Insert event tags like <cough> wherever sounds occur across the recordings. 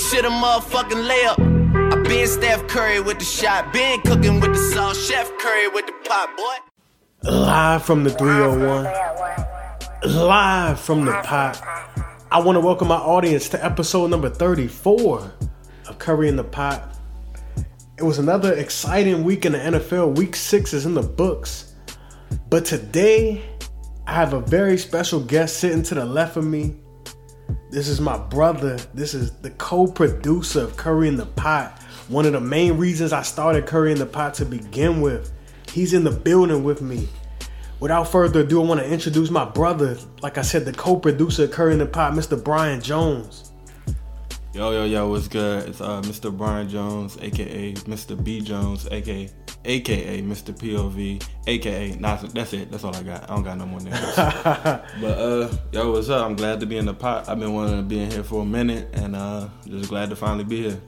This shit a motherfucking layup. I been Steph Curry with the shot, been cooking with the sauce, Chef Curry with the pot, boy. Live from the 301. Live from the pot. I want to welcome my audience to episode number 34 of Curry in the Pot. It was another exciting week in the NFL. Week six is in the books. But today, I have a very special guest sitting to the left of me. This is my brother. This is the co-producer of Curry in the Pot. One of the main reasons I started Curry in the Pot to begin with. He's in the building with me. Without further ado, I want to introduce my brother. Like I said, the co-producer of Curry in the Pot, Mr. Bryan Jones. Yo, yo, yo, what's good? It's uh, Mr. Bryan Jones, aka Mr. B Jones, aka aka Mr. POV, aka nah, that's it. That's all I got. I don't got no more names. <laughs> but uh, yo, what's up? I'm glad to be in the pot. I've been wanting to be in here for a minute, and uh, just glad to finally be here.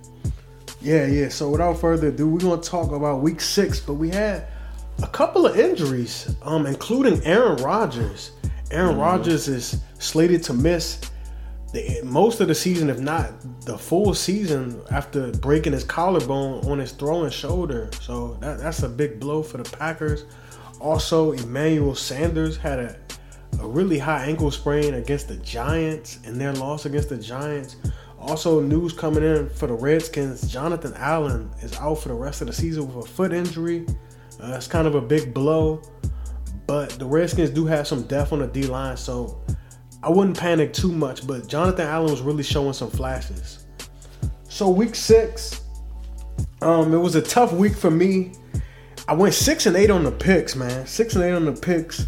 Yeah, yeah. So without further ado, we're gonna talk about week six, but we had a couple of injuries, um, including Aaron Rodgers. Aaron mm-hmm. Rodgers is slated to miss most of the season, if not the full season, after breaking his collarbone on his throwing shoulder. So that, that's a big blow for the Packers. Also, Emmanuel Sanders had a, a really high ankle sprain against the Giants and their loss against the Giants. Also, news coming in for the Redskins Jonathan Allen is out for the rest of the season with a foot injury. Uh, it's kind of a big blow, but the Redskins do have some depth on the D line, so I wouldn't panic too much, but Jonathan Allen was really showing some flashes. So week six, um, it was a tough week for me. I went six and eight on the picks, man. Six and eight on the picks,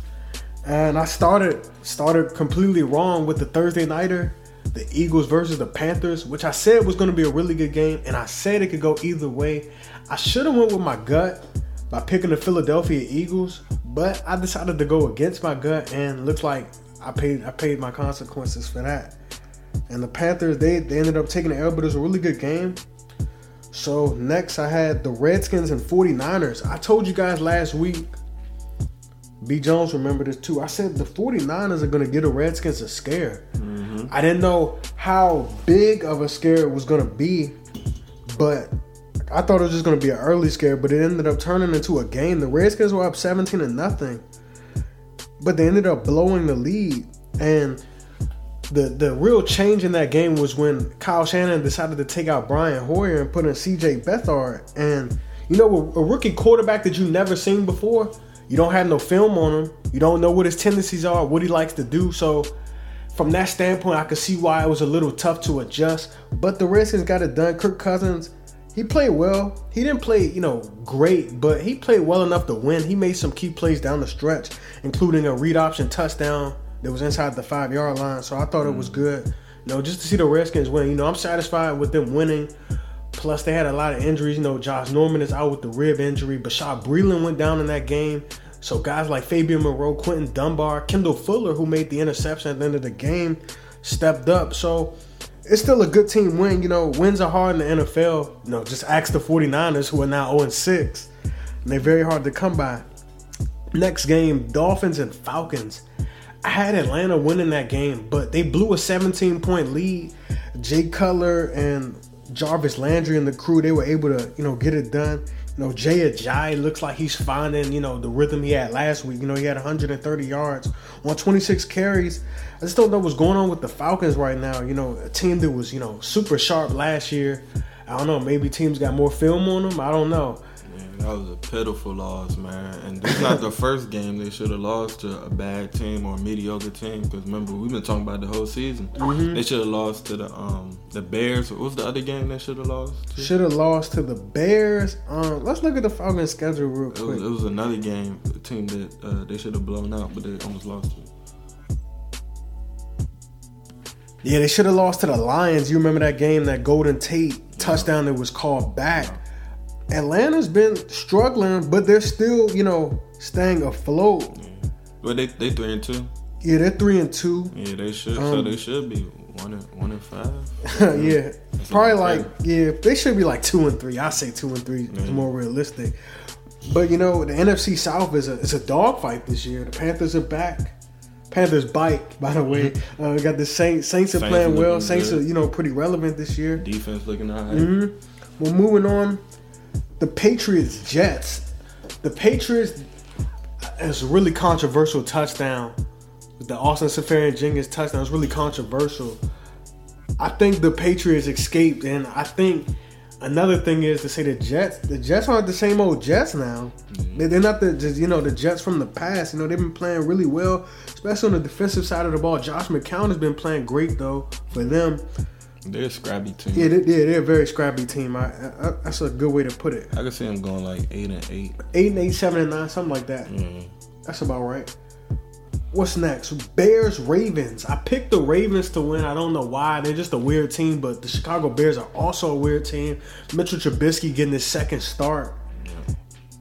and I started started completely wrong with the Thursday nighter, the Eagles versus the Panthers, which I said was going to be a really good game, and I said it could go either way. I should have went with my gut by picking the Philadelphia Eagles, but I decided to go against my gut, and looks like I paid I paid my consequences for that. And the Panthers, they, they ended up taking the L, but it was a really good game. So next I had the Redskins and 49ers. I told you guys last week, B. Jones remember this too. I said the 49ers are gonna get the Redskins a scare. Mm-hmm. I didn't know how big of a scare it was gonna be, but I thought it was just gonna be an early scare, but it ended up turning into a game. The Redskins were up 17 to nothing but they ended up blowing the lead. And the the real change in that game was when Kyle Shanahan decided to take out Brian Hoyer and put in CJ Beathard. And you know, a, a rookie quarterback that you never seen before, you don't have no film on him. You don't know what his tendencies are, what he likes to do. So from that standpoint, I could see why it was a little tough to adjust. But the Redskins got it done. Kirk Cousins he played well. He didn't play, you know, great, but he played well enough to win. He made some key plays down the stretch, including a read option touchdown that was inside the five yard line. So I thought it was mm. good. You know, just to see the Redskins win. You know, I'm satisfied with them winning. Plus, they had a lot of injuries. You know, Josh Norman is out with the rib injury. Bashaud Breeland went down in that game. So guys like Fabian Moreau, Quinton Dunbar, Kendall Fuller, who made the interception at the end of the game, stepped up. So it's still a good team win. You know, wins are hard in the NFL. You know, just ask the 49ers who are now 0 6. And they're very hard to come by. Next game, Dolphins and Falcons. I had Atlanta winning that game, but they blew a 17 point lead. Jay Cutler and Jarvis Landry and the crew, they were able to, you know, get it done. You know, Jay Ajayi looks like he's finding, you know, the rhythm he had last week. You know, he had 130 yards on 26 carries. I just don't know what's going on with the Falcons right now. You know, a team that was, you know, super sharp last year. I don't know, maybe teams got more film on them. I don't know. That was a pitiful loss, man. And this is not the first game they should have lost to a bad team or a mediocre team. Because remember, we've been talking about the whole season. Mm-hmm. They should have lost to the um the Bears. What was the other game they should have lost? Should have lost to the Bears. Um, let's look at the Falcons schedule real quick. It was, it was another game, a team that uh, they should have blown out, but they almost lost to. Yeah, they should have lost to the Lions. You remember that game, that Golden Tate touchdown that was called back. Atlanta's been struggling, but they're still, you know, staying afloat. Yeah. Well, they they three and two. Yeah, they're three and two. Yeah, they should. Um, so they should be one and one and five. <laughs> yeah, That's probably like yeah, they should be like two and three. I say two and three yeah. is more realistic. But you know, the NFC South is a is a dogfight this year. The Panthers are back. Panthers bite, by the way. Uh, we got the Saints. Saints are Saints playing well. Saints good. are, you know, pretty relevant this year. Defense looking alright. Mm-hmm. Well, moving on, the Patriots Jets. The Patriots it's a really controversial touchdown. The Austin Seferian-Jenkins touchdown is really controversial. I think the Patriots escaped, and I think another thing is to say the Jets. The Jets aren't the same old Jets now. Mm-hmm. They- They're not the just, you know the Jets from the past. You know they've been playing really well, especially on the defensive side of the ball. Josh McCown has been playing great though for them. They're a scrappy team. Yeah, they, yeah, they're a very scrappy team. I, I, that's a good way to put it. I can see them going like eight and eight. Eight and eight, seven and nine, something like that. Mm-hmm. That's about right. What's next? Bears, Ravens. I picked the Ravens to win. I don't know why. They're just a weird team, but the Chicago Bears are also a weird team. Mitchell Trubisky getting his second start.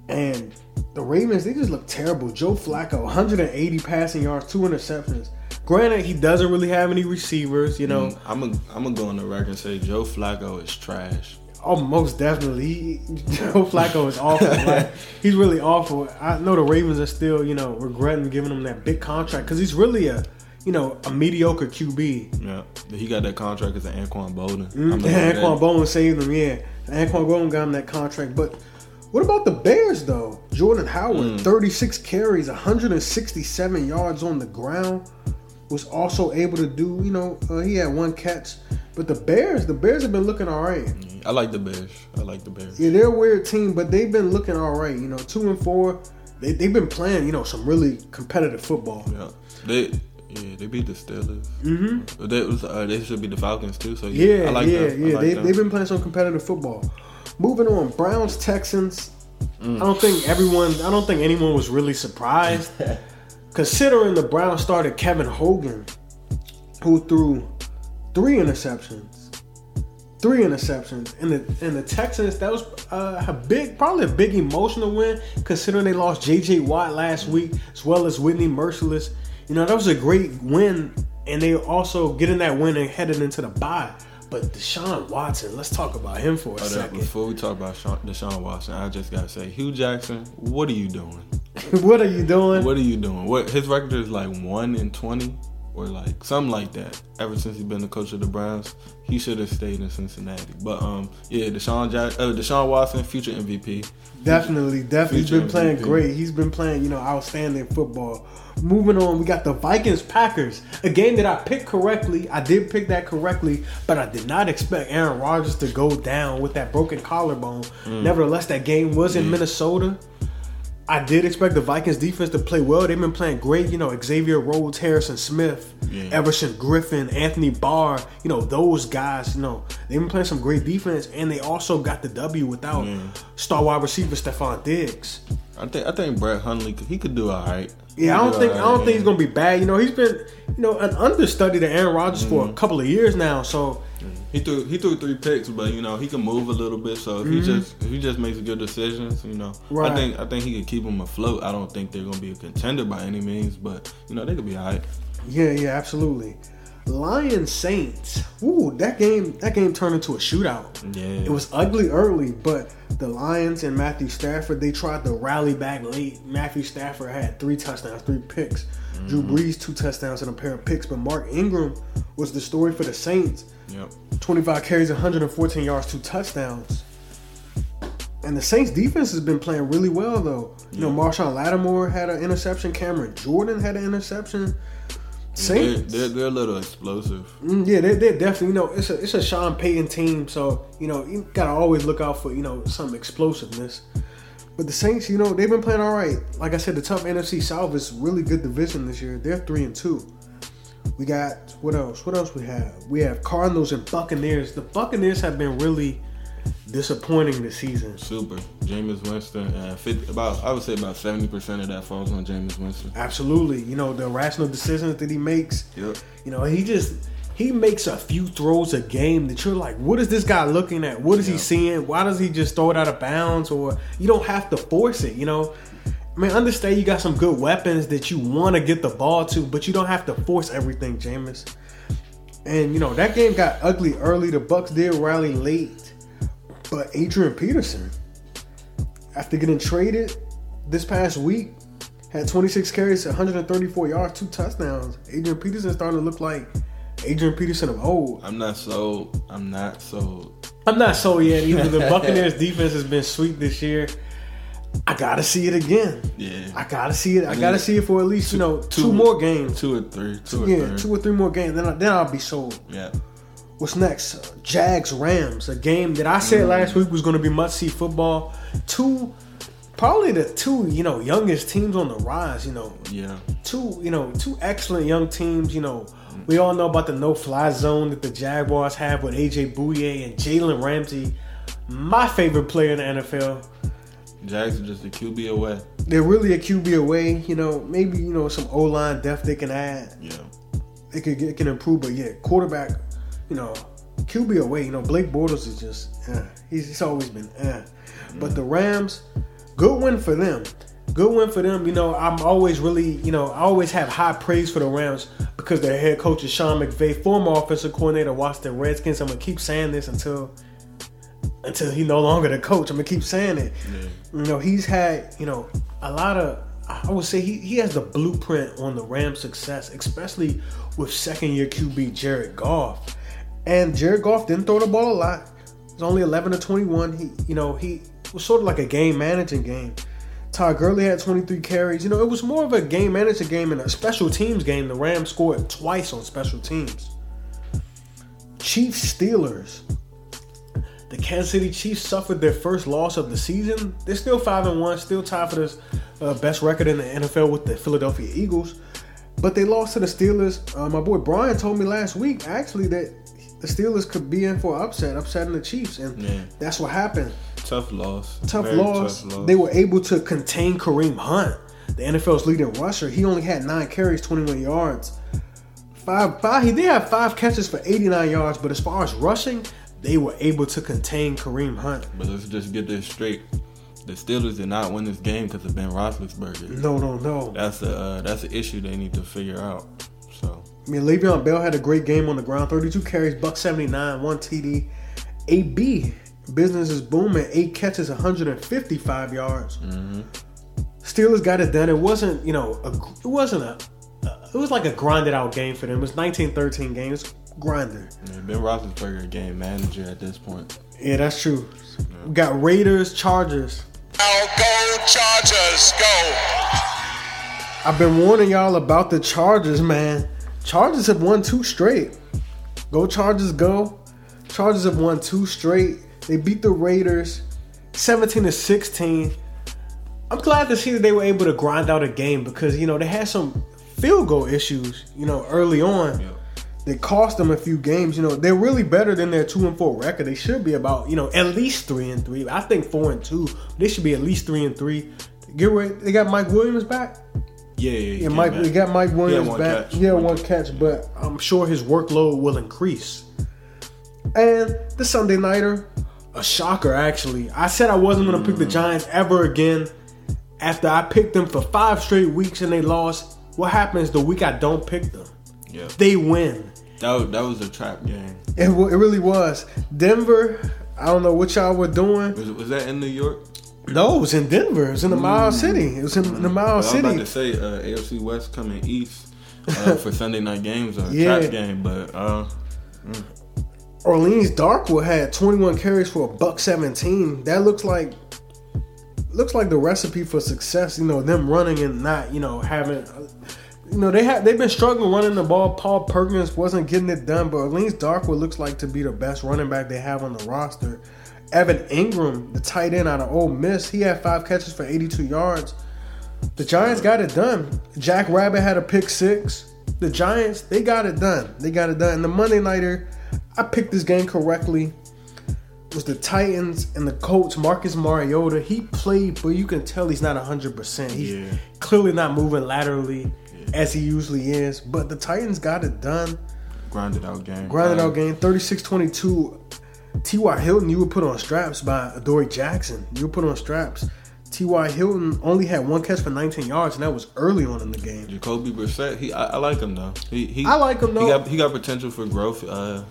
And the Ravens, they just look terrible. Joe Flacco, 180 passing yards, two interceptions. Granted, he doesn't really have any receivers, you know. I'm gonna I'm gonna go on the record and say Joe Flacco is trash. Oh, most definitely. <laughs> Joe Flacco is awful. <laughs> like, he's really awful. I know the Ravens are still, you know, regretting giving him that big contract because he's really a, you know, a mediocre QB. Yeah, he got that contract as an Anquan Boldin. Mm, yeah, Anquan Boldin saved him. Yeah, Anquan Boldin got him that contract. But what about the Bears though? Jordan Howard, 36 carries, 167 yards on the ground, was also able to do. You know, uh, he had one catch. But the Bears, the Bears have been looking all right. I like the Bears. I like the Bears. Yeah, they're a weird team, but they've been looking all right. You know, two and four. They they've been playing, you know, some really competitive football. Yeah, they yeah they beat the Steelers. Mm-hmm. They was uh, they should be the Falcons too. So yeah, Yeah, I like yeah, yeah. like they them. they've been playing some competitive football. Moving on, Browns Texans. Mm. I don't think everyone. I don't think anyone was really surprised, <laughs> considering the Browns started Kevin Hogan, who threw three interceptions. Three interceptions, and the and the Texans that was uh, a big, probably a big emotional win, considering they lost J.J. Watt last week as well as Whitney Mercilus. You know that was a great win, and they also getting that win and headed into the bye. But Deshaun Watson, let's talk about him for a second. before we talk about Sean, Deshaun Watson, I just gotta say, Hue Jackson, what are you doing? <laughs> what are you doing? What are you doing? What his record is like one in twenty or like something like that. Ever since he's been the coach of the Browns, he should have stayed in Cincinnati. But um, yeah, Deshaun Jack, uh, Deshaun Watson, future MVP. Definitely, definitely. He's been playing great. He's been playing, you know, outstanding football. Moving on, we got the Vikings Packers, a game that I picked correctly. I did pick that correctly, but I did not expect Aaron Rodgers to go down with that broken collarbone. Mm. Nevertheless, that game was in Minnesota. I did expect the Vikings defense to play well. They've been playing great. You know, Xavier Rhodes, Harrison Smith, Yeah. Everson Griffen, Anthony Barr. You know, those guys. You know, they've been playing some great defense, and they also got the W without star wide receiver Stefon Diggs. I think I think Brett Hundley he could do all right. Yeah, I don't think do I don't right, think he's gonna be bad. You know, he's been you know an understudy to Aaron Rodgers for a mm-hmm. couple of years now. So He threw he threw three picks, but you know he can move a little bit. So if he just if he just makes good decisions, you know, Mm-hmm. Right. I think I think he could keep them afloat. I don't think they're gonna be a contender by any means, but you know they could be all right. yeah, yeah, absolutely. Lions Saints. Ooh, that game that game turned into a shootout. Yeah, It was ugly early, but the Lions and Matthew Stafford, they tried to rally back late. Matthew Stafford had three touchdowns, three picks. Drew Brees, two touchdowns and a pair of picks. But Mark Ingram was the story for the Saints. Yep. 25 carries, 114 yards, two touchdowns. And the Saints defense has been playing really well, though. You know, Marshon Lattimore had an interception. Cameron Jordan had an interception. They're, Saints, they're they're a little explosive. Mm, yeah, they're, they're definitely. You know, it's a it's a Sean Payton team, so you know you gotta always look out for you know some explosiveness. But the Saints, you know, they've been playing all right. Like I said, the tough NFC South is really good division this year. They're three and two. We got what else? What else we have? We have Cardinals and Buccaneers. The Buccaneers have been really disappointing this season. Super. Jameis Winston, uh, 50, about I would say about seventy percent of that falls on Jameis Winston. Absolutely, you know the irrational decisions that he makes. Yep. You know, he just he makes a few throws a game that you're like, what is this guy looking at? What is he seeing? Why does he just throw it out of bounds? Or you don't have to force it, you know. I mean, understand you got some good weapons that you want to get the ball to, but you don't have to force everything, Jameis. And you know that game got ugly early. The Bucks did rally late, but Adrian Peterson, after getting traded this past week, Had 26 carries, 134 yards, two touchdowns. Adrian Peterson starting to look like Adrian Peterson of old. I'm not so. I'm not so. I'm not so yet either. The Buccaneers <laughs> defense has been sweet this year. I gotta see it again. Yeah. I gotta see it. I gotta see it for at least you know two, more games. Two or three. Two or yeah, three. two or three more games. Then I, then I'll be sold. Yeah. What's next? Uh, Jags Rams, a game that I said last week was going to be must see football. Two, probably the two you know youngest teams on the rise. You know, Yeah. two you know two excellent young teams. You know, we all know about the no fly zone that the Jaguars have with AJ Bouye and Jalen Ramsey. My favorite player in the NFL. Jags are just a QB away. They're really a QB away. You know, maybe you know some O line depth they can add. Yeah. It could it can improve, but yeah, quarterback. You know, QB away. You know, Blake Bortles is just eh. he's, he's always been eh. But the Rams, good win for them. Good win for them. You know, I'm always really, you know, I always have high praise for the Rams because their head coach is Sean McVay, former offensive coordinator, Washington Redskins. I'm gonna keep saying this until until he no longer the coach. I'm gonna keep saying it. Yeah. You know, he's had, you know, a lot of I would say he, he has the blueprint on the Rams' success, especially with second year QB Jared Goff. And Jared Goff didn't throw the ball a lot. It's only 11 to 21. He, you know, he was sort of like a game managing game. Todd Gurley had 23 carries. You know, it was more of a game manager game and a special teams game. The Rams scored twice on special teams. Chiefs Steelers. The Kansas City Chiefs suffered their first loss of the season. They're still five and one, still tied for the uh, best record in the NFL with the Philadelphia Eagles. But they lost to the Steelers. Uh, my boy Bryan told me last week actually that the Steelers could be in for an upset, upsetting the Chiefs, and Yeah. that's what happened. Tough loss. Tough Very loss. Tough loss. They were able to contain Kareem Hunt, the NFL's leading rusher. He only had nine carries, 21 yards. Five, five. He did have five catches for 89 yards, but as far as rushing, they were able to contain Kareem Hunt. But let's just get this straight. The Steelers did not win this game because of Ben Roethlisberger. No, no, no. That's a uh, that's an issue they need to figure out. So I mean, Le'Veon Bell had a great game on the ground. 32 carries, buck 79, one TD. AB business is booming. Eight catches, 155 yards. Steelers got it done. It wasn't, you know, a, it wasn't a, a- it was like a grinded out game for them. It was 19-13 games, grinder. yeah, Ben Roethlisberger a game manager at this point. Yeah, that's true. We got Raiders, Chargers. Now go Chargers, go! I've been warning y'all about the Chargers, man. Chargers have won two straight. Go Chargers, go. Chargers have won two straight. They beat the Raiders 17 to 16. I'm glad to see that they were able to grind out a game because, you know, they had some field goal issues, you know, early on. Yeah. They cost them a few games. You know, they're really better than their two and four record. They should be about, you know, at least three and three. I think four and two. They should be at least three and three. Get ready. They got Mike Williams back. Yeah, yeah, Yeah, Mike. back. We got Mike Williams one back. catch. Yeah, One one catch, but I'm sure his workload will increase. And the Sunday nighter, a shocker actually. I said I wasn't gonna pick the mm. Giants ever again. After I picked them for five straight weeks and they lost, what happens the week I don't pick them? Yeah, They win. That was, that was a trap game. It, it really was. Denver. I don't know what y'all were doing. Was, was that in New York? No, it was in Denver. It was in the Miles City. It was in the Miles I was about to say uh, AFC West coming east uh, <laughs> for Sunday night games or Yeah. trap game, but uh, Orleans Darkwa had 21 carries for a buck 17. That looks like looks like the recipe for success. You know, them running and not, you know, having. You know, they had they've been struggling running the ball. Paul Perkins wasn't getting it done, but Orleans Darkwa looks like to be the best running back they have on the roster. Evan Engram, the tight end out of Ole Miss, he had five catches for 82 yards. The Giants got it done. Jack Rabbit had a pick six. The Giants, they got it done. They got it done. And the Monday nighter, I picked this game correctly. It was the Titans and the Colts. Marcus Mariota, he played, but you can tell he's not 100%. He's Yeah. clearly not moving laterally as he usually is. But the Titans got it done. grinded out game. Grinded out game 36 22. T.Y. Hilton, you were put on straps by Adoree Jackson. You were put on straps. T.Y. Hilton only had one catch for 19 yards, and that was early on in the game. Jacoby Brissett, he I, I like him though. He, he I like him, though. He got he got potential for growth. Uh,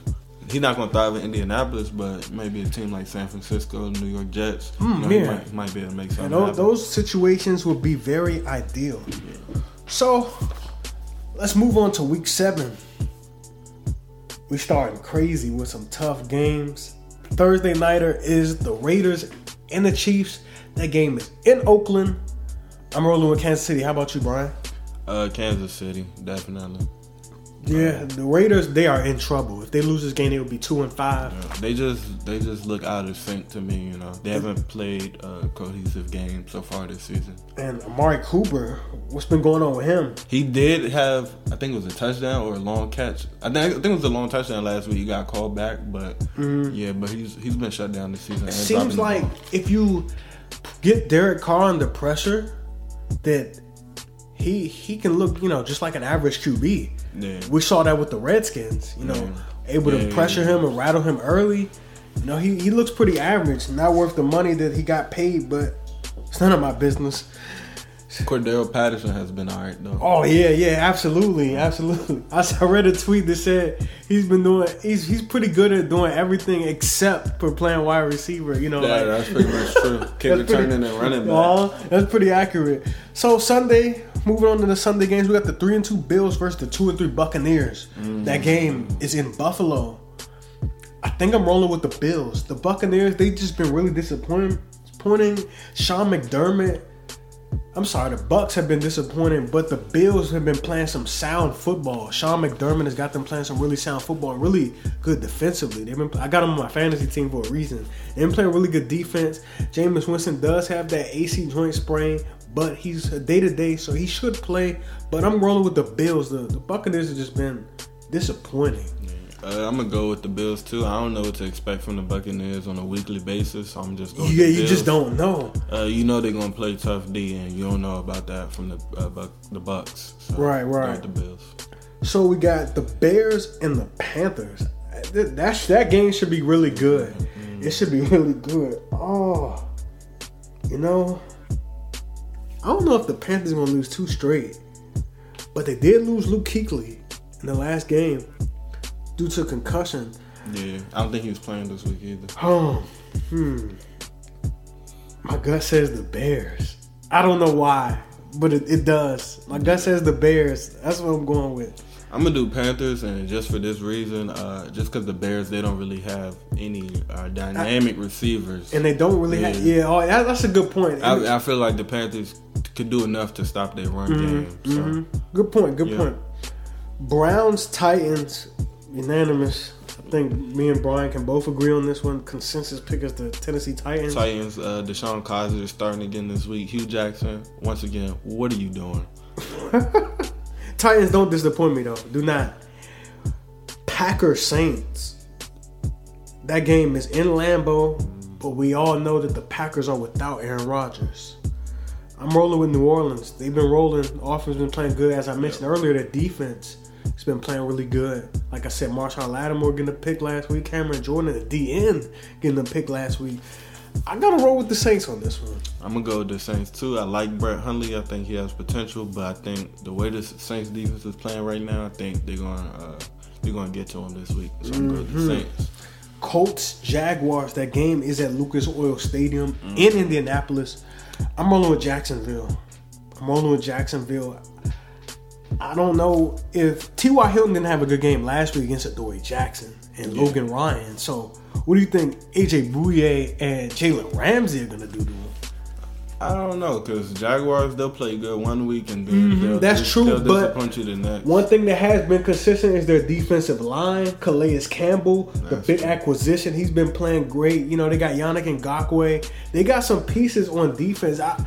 he's not gonna thrive in Indianapolis, but maybe a team like San Francisco, New York Jets, you know, he yeah. might, might be able to make something those, happen. those situations would be very ideal. So let's move on to week seven. We starting crazy with some tough games. Thursday nighter is the Raiders and the Chiefs. That game is in Oakland. I'm rolling with Kansas City. How about you, Bryan? Uh, Kansas City, definitely. Yeah, the Raiders they are in trouble. If they lose this game, they will be two and five. They just they just look out of sync to me. You know, they haven't played a cohesive game so far this season. And Amari Cooper, what's been going on with him? He did have, I think it was a touchdown or a long catch. I think I think it was a long touchdown last week. He got called back, but mm-hmm. yeah, but he's he's been shut down this season. It seems like if you get Derek Carr under pressure, that he he can look, you know, just like an average QB. Yeah. We saw that with the Redskins, you know, able to Yeah, pressure yeah, him and rattle him early. You know, he, he looks pretty average, not worth the money that he got paid, but it's none of my business. Cordarrelle Patterson has been alright though. Oh yeah, yeah, absolutely, absolutely. <laughs> I, I read a tweet that said he's been doing he's he's pretty good at doing everything except for playing wide receiver. You know, Yeah, like, that's pretty much true. <laughs> Kick returning and running back. Aw, that's pretty accurate. So Sunday, moving on to the Sunday games, we got the three and two Bills versus the two and three Buccaneers. Mm. That game is in Buffalo. I think I'm rolling with the Bills. The Buccaneers, they just been really disappointing. Disappointing. Sean McDermott. I'm sorry, the Bucks have been disappointing, but the Bills have been playing some sound football. Sean McDermott has got them playing some really sound football and really good defensively. They've been I got them on my fantasy team for a reason. They've been playing really good defense. Jameis Winston does have that AC joint sprain, but he's a day to day, so he should play. But I'm rolling with the Bills. The, the Buccaneers have just been disappointing. Uh, I'm gonna go with the Bills too. I don't know what to expect from the Buccaneers on a weekly basis. So I'm just going. Yeah, with the you just don't know. Uh, you know they're gonna play tough D, and you don't know about that from the uh, Buck, the Bucks. So Right, right. The Bills. So we got the Bears and the Panthers. Th- That that game should be really good. It should be <laughs> really good. Oh, you know, I don't know if the Panthers gonna lose two straight, but they did lose Luke Kuechly in the last game due to concussion. Yeah, I don't think he was playing this week either. Oh, hmm. My gut says the Bears. I don't know why, but it, it does. My gut says the Bears. That's what I'm going with. I'm gonna do Panthers, and just for this reason, uh, just because the Bears they don't really have any uh, dynamic receivers, And they don't really have. Yeah. Yeah, oh, that, that's a good point. I, I feel like the Panthers could do enough to stop their run Mm-hmm. game. So Good point. Good Yeah. point. Browns Titans unanimous. I think me and Bryan can both agree on this one. Consensus pick is the Tennessee Titans. Titans, uh, DeShone Kizer is starting again this week. Hue Jackson, once again, what are you doing? <laughs> Titans don't disappoint me though. Do not. Packers Saints. That game is in Lambeau, but we all know that the Packers are without Aaron Rodgers. I'm rolling with New Orleans. They've been rolling. Offense been playing good. As I mentioned earlier, their defense has been playing really good. Like I said, Marshon Lattimore getting a pick last week. Cameron Jordan the DN getting a pick last week. I gotta roll with the Saints on this one. I'm gonna go with the Saints too. I like Brett Hundley. I think he has potential, but I think the way the Saints defense is playing right now, I think they're gonna uh, they're gonna get to him this week. So I'm going with Mm-hmm. the Saints. Colts Jaguars. That game is at Lucas Oil Stadium in Indianapolis. I'm rolling with Jacksonville. I'm rolling with Jacksonville. I don't know if T.Y. Hilton didn't have a good game last week against Adoree Jackson and Logan Ryan. So, what do you think AJ Bouye and Jalen Ramsey are going to do to him? I don't know because Jaguars they'll play good one week and then Mm-hmm. that's true, They'll but disappoint you the next. One thing that has been consistent is their defensive line. Calais Campbell, the big true. acquisition, he's been playing great. You know, they got Yannick Ngakoue. They got some pieces on defense. I,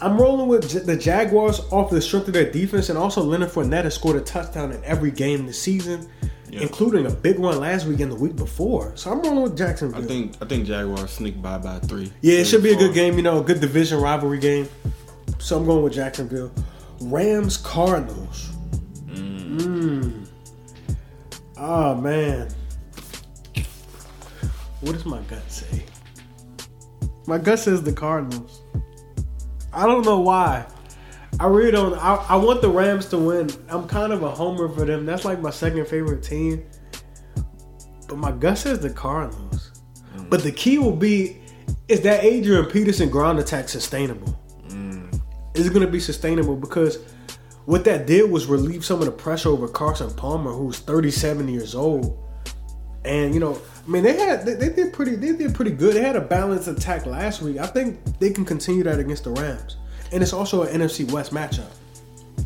I'm rolling with the Jaguars off the strength of their defense, and also Leonard Fournette has scored a touchdown in every game this season, Yeah. including a big one last week and the week before. So I'm rolling with Jacksonville. I think I think Jaguars sneak by by three. Yeah, it should be a good game. You know, a good division rivalry game. So I'm going with Jacksonville. Rams Cardinals. Mm. Oh man, what does my gut say? My gut says the Cardinals. I don't know why. I really don't. I, I want the Rams to win. I'm kind of a homer for them. That's like my second favorite team. but my gut says the Cardinals. Mm. But the key will be is that Adrian Peterson ground attack sustainable? Mm. Is it going to be sustainable? Because what that did was relieve some of the pressure over Carson Palmer, who's 37 years old. And you know, I mean, they had they, they did pretty they did pretty good. They had a balanced attack last week. I think they can continue that against the Rams, and it's also an NFC West matchup.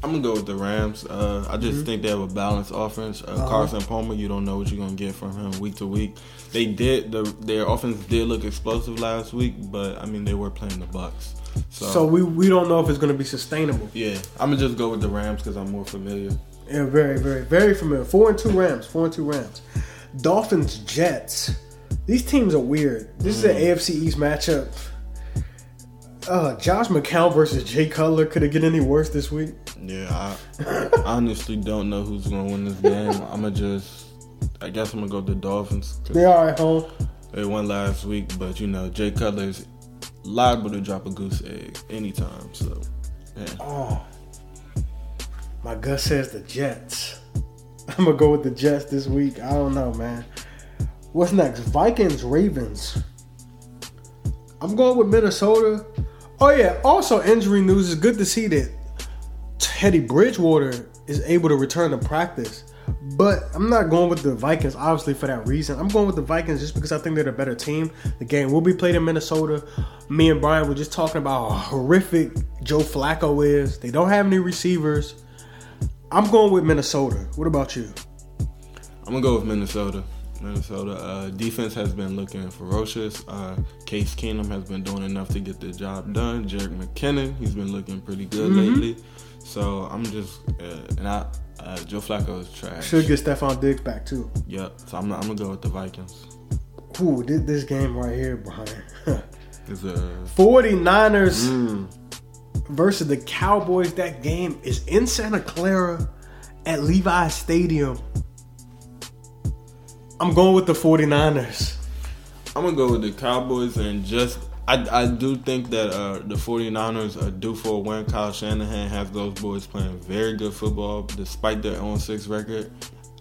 I'm gonna go with the Rams. Uh, I Mm-hmm. just think they have a balanced offense. Uh, Uh-huh. Carson Palmer, you don't know what you're gonna get from him week to week. They did the their offense did look explosive last week, but I mean they were playing the Bucks. So, So we we don't know if it's going to be sustainable. yeah, I'm gonna just go with the Rams because I'm more familiar. Yeah, very, very, very familiar. Four and two Rams. Four and two Rams. Dolphins, Jets. These teams are weird. This is an AFC East matchup. Uh, Josh McCown versus Jay Cutler. Could it get any worse this week? Yeah, I honestly don't know who's gonna win this game. I'm gonna just, I guess I'm gonna go with the Dolphins. 'cause They are at home. They won last week, but you know Jay Cutler's liable to drop a goose egg anytime. So, yeah. Oh, my gut says the Jets. <laughs> I'm gonna go with the Jets this week. I don't know, man. What's next? Vikings, Ravens. I'm going with Minnesota. Oh yeah. Also, injury news is good to see that Teddy Bridgewater is able to return to practice. But I'm not going with the Vikings, obviously, for that reason. I'm going with the Vikings just because I think they're the better team. The game will be played in Minnesota. Me and Bryan were just talking about how horrific Joe Flacco is. They don't have any receivers. I'm going with Minnesota. What about you? I'm gonna go with Minnesota. Minnesota uh, defense has been looking ferocious. Uh, Case Keenum has been doing enough to get the job done. Jerick McKinnon, he's been looking pretty good Mm-hmm. lately. So I'm just, uh, and I, uh, Joe Flacco is trash. Should get Stefon Diggs back too. Yep. So I'm, I'm gonna go with the Vikings. Ooh, this, this game right here, Bryan. It's a 49ers mm, versus the Cowboys. That game is in Santa Clara at Levi Stadium. I'm going with the 49ers. I'm gonna go with the Cowboys and just I, I do think that uh, the 49ers are due for a win. Kyle Shanahan has those boys playing very good football despite their own six record.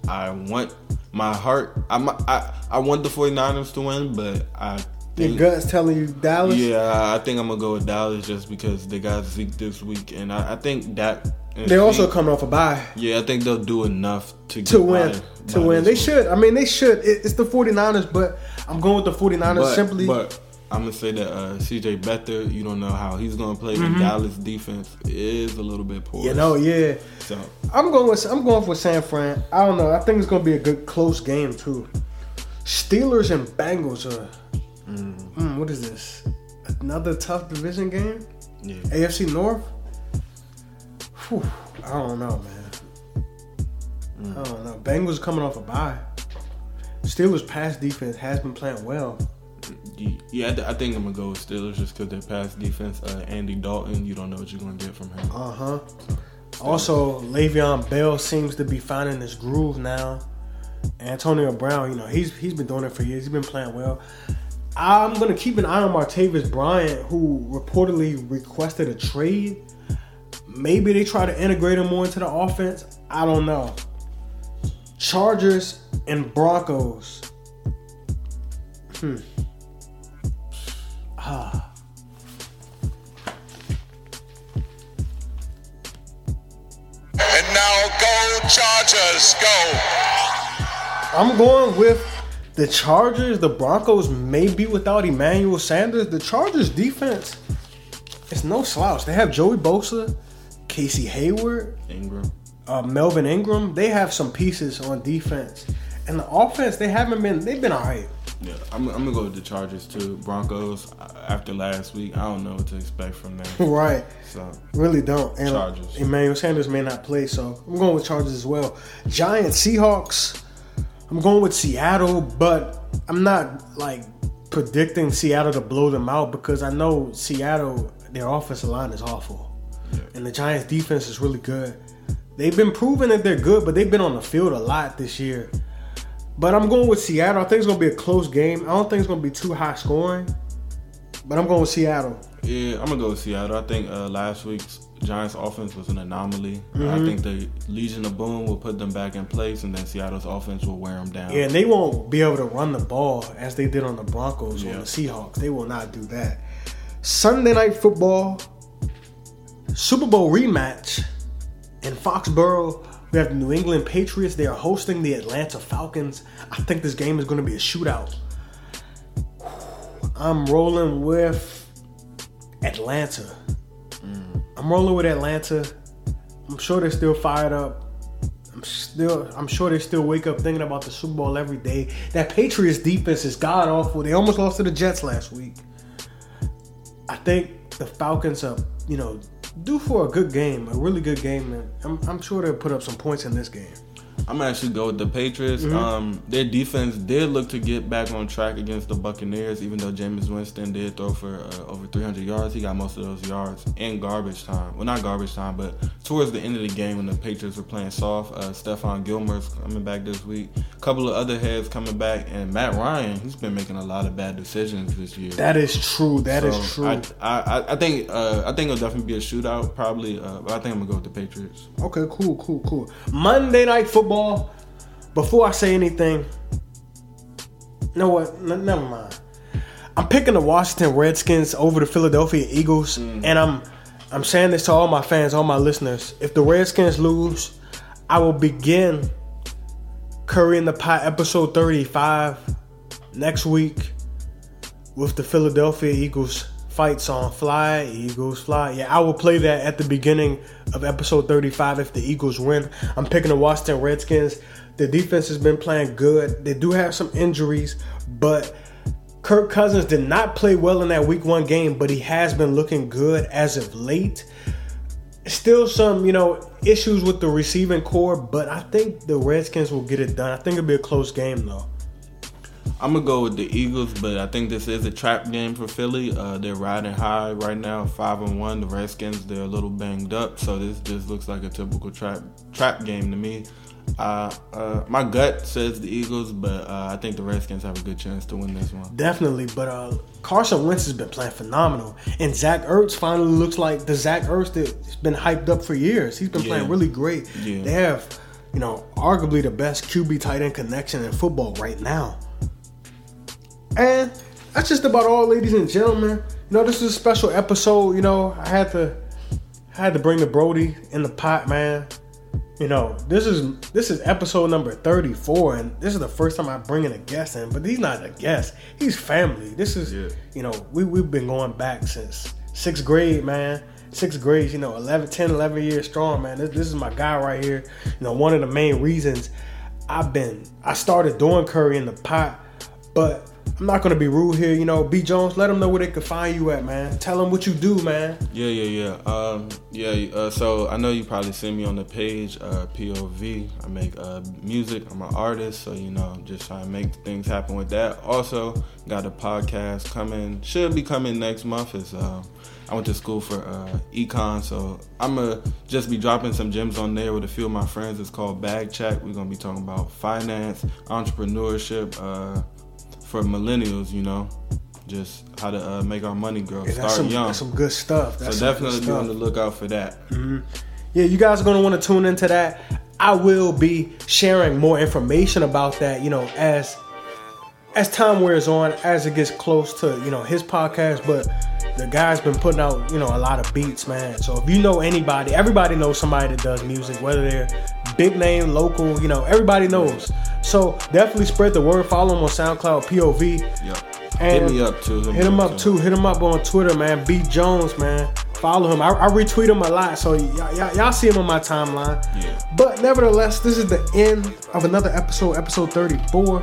I want my heart I'm, I I want the 49ers to win, but I Your gut's telling you Dallas. yeah, I think I'm gonna go with Dallas just because they got Zeke this week, and I, I think that They're also coming off a bye yeah, I think they'll do enough to to win. by- to by win. They week. should. I mean, they should. It- It's the 49ers, but I'm going with the 49ers but, simply. But I'm gonna say that uh, CJ Beathard, you don't know how he's gonna play when Dallas defense is a little bit poor. Mm-hmm. you know, yeah. So I'm going with I'm going for San Fran. I don't know. I think it's going to be a good close game too. Steelers and Bengals are. Mm, what is this? Another tough division game. yeah, AFC North. Whew, I don't know, man. I don't know. Bengals coming off a bye. Steelers' pass defense has been playing well. yeah, I, I think I'm gonna go with Steelers just because their pass defense. Uh, Andy Dalton, you don't know what you're gonna get from him. Uh huh. Also, Le'Veon Bell seems to be finding his groove now. Antonio Brown, you know, he's he's been doing it for years. He's been playing well. I'm gonna keep an eye on Martavis Bryant, who reportedly requested a trade. Maybe they try to integrate him more into the offense. I don't know. Chargers and Broncos. Hmm. Ah. And now go Chargers, go. I'm going with the Chargers. The Broncos may be without Emmanuel Sanders. The Chargers defense it's no slouch. They have Joey Bosa, Casey Hayward, Ingram. uh, Melvin Ingram. They have some pieces on defense. And the offense, they haven't been, they've been all right. Yeah, I'm, I'm gonna go with the Chargers too. Broncos uh, after last week, I don't know what to expect from them. <laughs> Right. So Really don't. And Chargers. Emmanuel Sanders may not play, so I'm going with Chargers as well. Giants, Seahawks. I'm going with Seattle, but I'm not like predicting Seattle to blow them out because I know Seattle, their offensive line is awful. And the Giants defense is really good. They've been proving that they're good, but they've been on the field a lot this year. But I'm going with Seattle. I think it's going to be a close game. I don't think it's going to be too high scoring. But I'm going with Seattle. yeah, I'm gonna go with Seattle. I think uh, last week's Giants offense was an anomaly. Mm-hmm. I think the Legion of Boom will put them back in place, and then Seattle's offense will wear them down. Yeah, and they won't be able to run the ball as they did on the Broncos or the Seahawks. They will not do that. Sunday night football, Super Bowl rematch in Foxborough. We have the New England Patriots. They are hosting the Atlanta Falcons. I think this game is going to be a shootout. I'm rolling with Atlanta. I'm rolling with Atlanta. I'm sure they're still fired up. I'm still I'm sure they still wake up thinking about the Super Bowl every day. That Patriots defense is god awful. They almost lost to the Jets last week. I think the Falcons are, you know, due for a good game, a really good game, and I'm, I'm sure they'll put up some points in this game. I'm gonna actually go with the Patriots. Mm-hmm. Um, their defense did look to get back on track against the Buccaneers, even though Jameis Winston did throw for uh, over 300 yards. He got most of those yards in garbage time. Well, not garbage time, but towards the end of the game when the Patriots were playing soft. Uh, Stephon Gilmore's coming back this week. A couple of other heads coming back, and Matt Ryan, he's been making a lot of bad decisions this year. That is true. That is So, true. I, I, I think uh, I think it'll definitely be a shootout, probably. Uh, but I think I'm gonna go with the Patriots. Okay, cool, cool, cool. Monday night football. Before I say anything, you know what? N- never mind. I'm picking the Washington Redskins over the Philadelphia Eagles, mm. and I'm I'm saying this to all my fans, all my listeners. If the Redskins lose, I will begin Curry in the Pot episode 35 next week with the Philadelphia Eagles fight song Fly Eagles Fly. Yeah, I will play that at the beginning of episode 35 if the Eagles win. I'm picking the Washington Redskins. The defense has been playing good. They do have some injuries, but Kirk Cousins did not play well in that week 1 game, but he has been looking good as of late. Still some, you know, issues with the receiving corps, but I think the Redskins will get it done. I think it'll be a close game though. I'm gonna go with the Eagles, but I think this is a trap game for Philly. Uh, they're riding high right now, five and one. The Redskins they're a little banged up, so this just looks like a typical trap trap game to me. Uh, uh, my gut says the Eagles, but uh, I think the Redskins have a good chance to win this one. Definitely, but uh, Carson Wentz has been playing phenomenal, and Zach Ertz finally looks like the Zach Ertz that's been hyped up for years. He's been playing really great. Yeah. They have, you know, arguably the best QB tight end connection in football right now. And that's just about all, ladies and gentlemen. You know, this is a special episode. You know, I had to, I had to bring the Brody in the pot, man. You know, this is this is episode number 34, and this is the first time I'm bringing a guest in. But he's not a guest; he's family. This is, Yeah. you know, we we've been going back since sixth grade, man. Sixth grade, you know, 11, 10, 11 years strong, man. This, this is my guy right here. You know, one of the main reasons I've been I started doing curry in the pot, but I'm not gonna be rude here. You know, B Jones, let them know where they can find you at, man. Tell them what you do, man. Yeah, yeah, yeah. Um, yeah. Uh, so I know you probably see me on the page, uh, POV. I make uh, music. I'm an artist, so you know, just trying to make things happen with that. Also, got a podcast coming. Should be coming next month. Is uh, I went to school for uh, econ, so I'm gonna just be dropping some gems on there with a few of my friends. It's called Bag Check. We're gonna be talking about finance, entrepreneurship uh, for millennials. You know, just how to uh, make our money grow. Yeah, Start some, young. that's some good stuff. That's So definitely be on the lookout for that. Yeah, you guys are gonna want to tune into that. I will be sharing more information about that, you know, as as time wears on, as it gets close to, you know, his podcast, but the guy's been putting out, you know, a lot of beats, man. So if you know anybody, everybody knows somebody that does music, whether they're big name, local, you know, everybody knows. So definitely spread the word. Follow him on SoundCloud, POV. Yep. And Hit me up too. Hit him up too. Hit him up on Twitter, man. B Jones, man. Follow him. I, I retweet him a lot, so y'all, y'all, y'all see him on my timeline. Yeah. But nevertheless, this is the end of another episode, episode 34.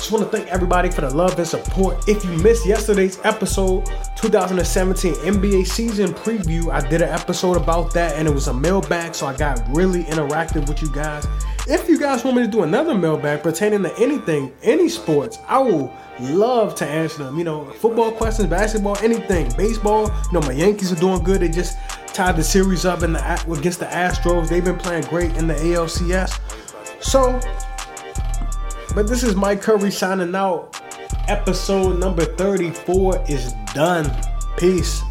Just want to thank everybody for the love and support. If you missed yesterday's episode, 2017 NBA season preview, I did an episode about that and it was a mailbag, so I got really interactive with you guys. If you guys want me to do another mailbag pertaining to anything, any sports, I will love to answer them. You know, football questions, basketball, anything, baseball. You know, my Yankees are doing good. They just tied the series up in the against the Astros. They've been playing great in the ALCS. So, but this is Mike Curry signing out. Episode number 34 is done. Peace.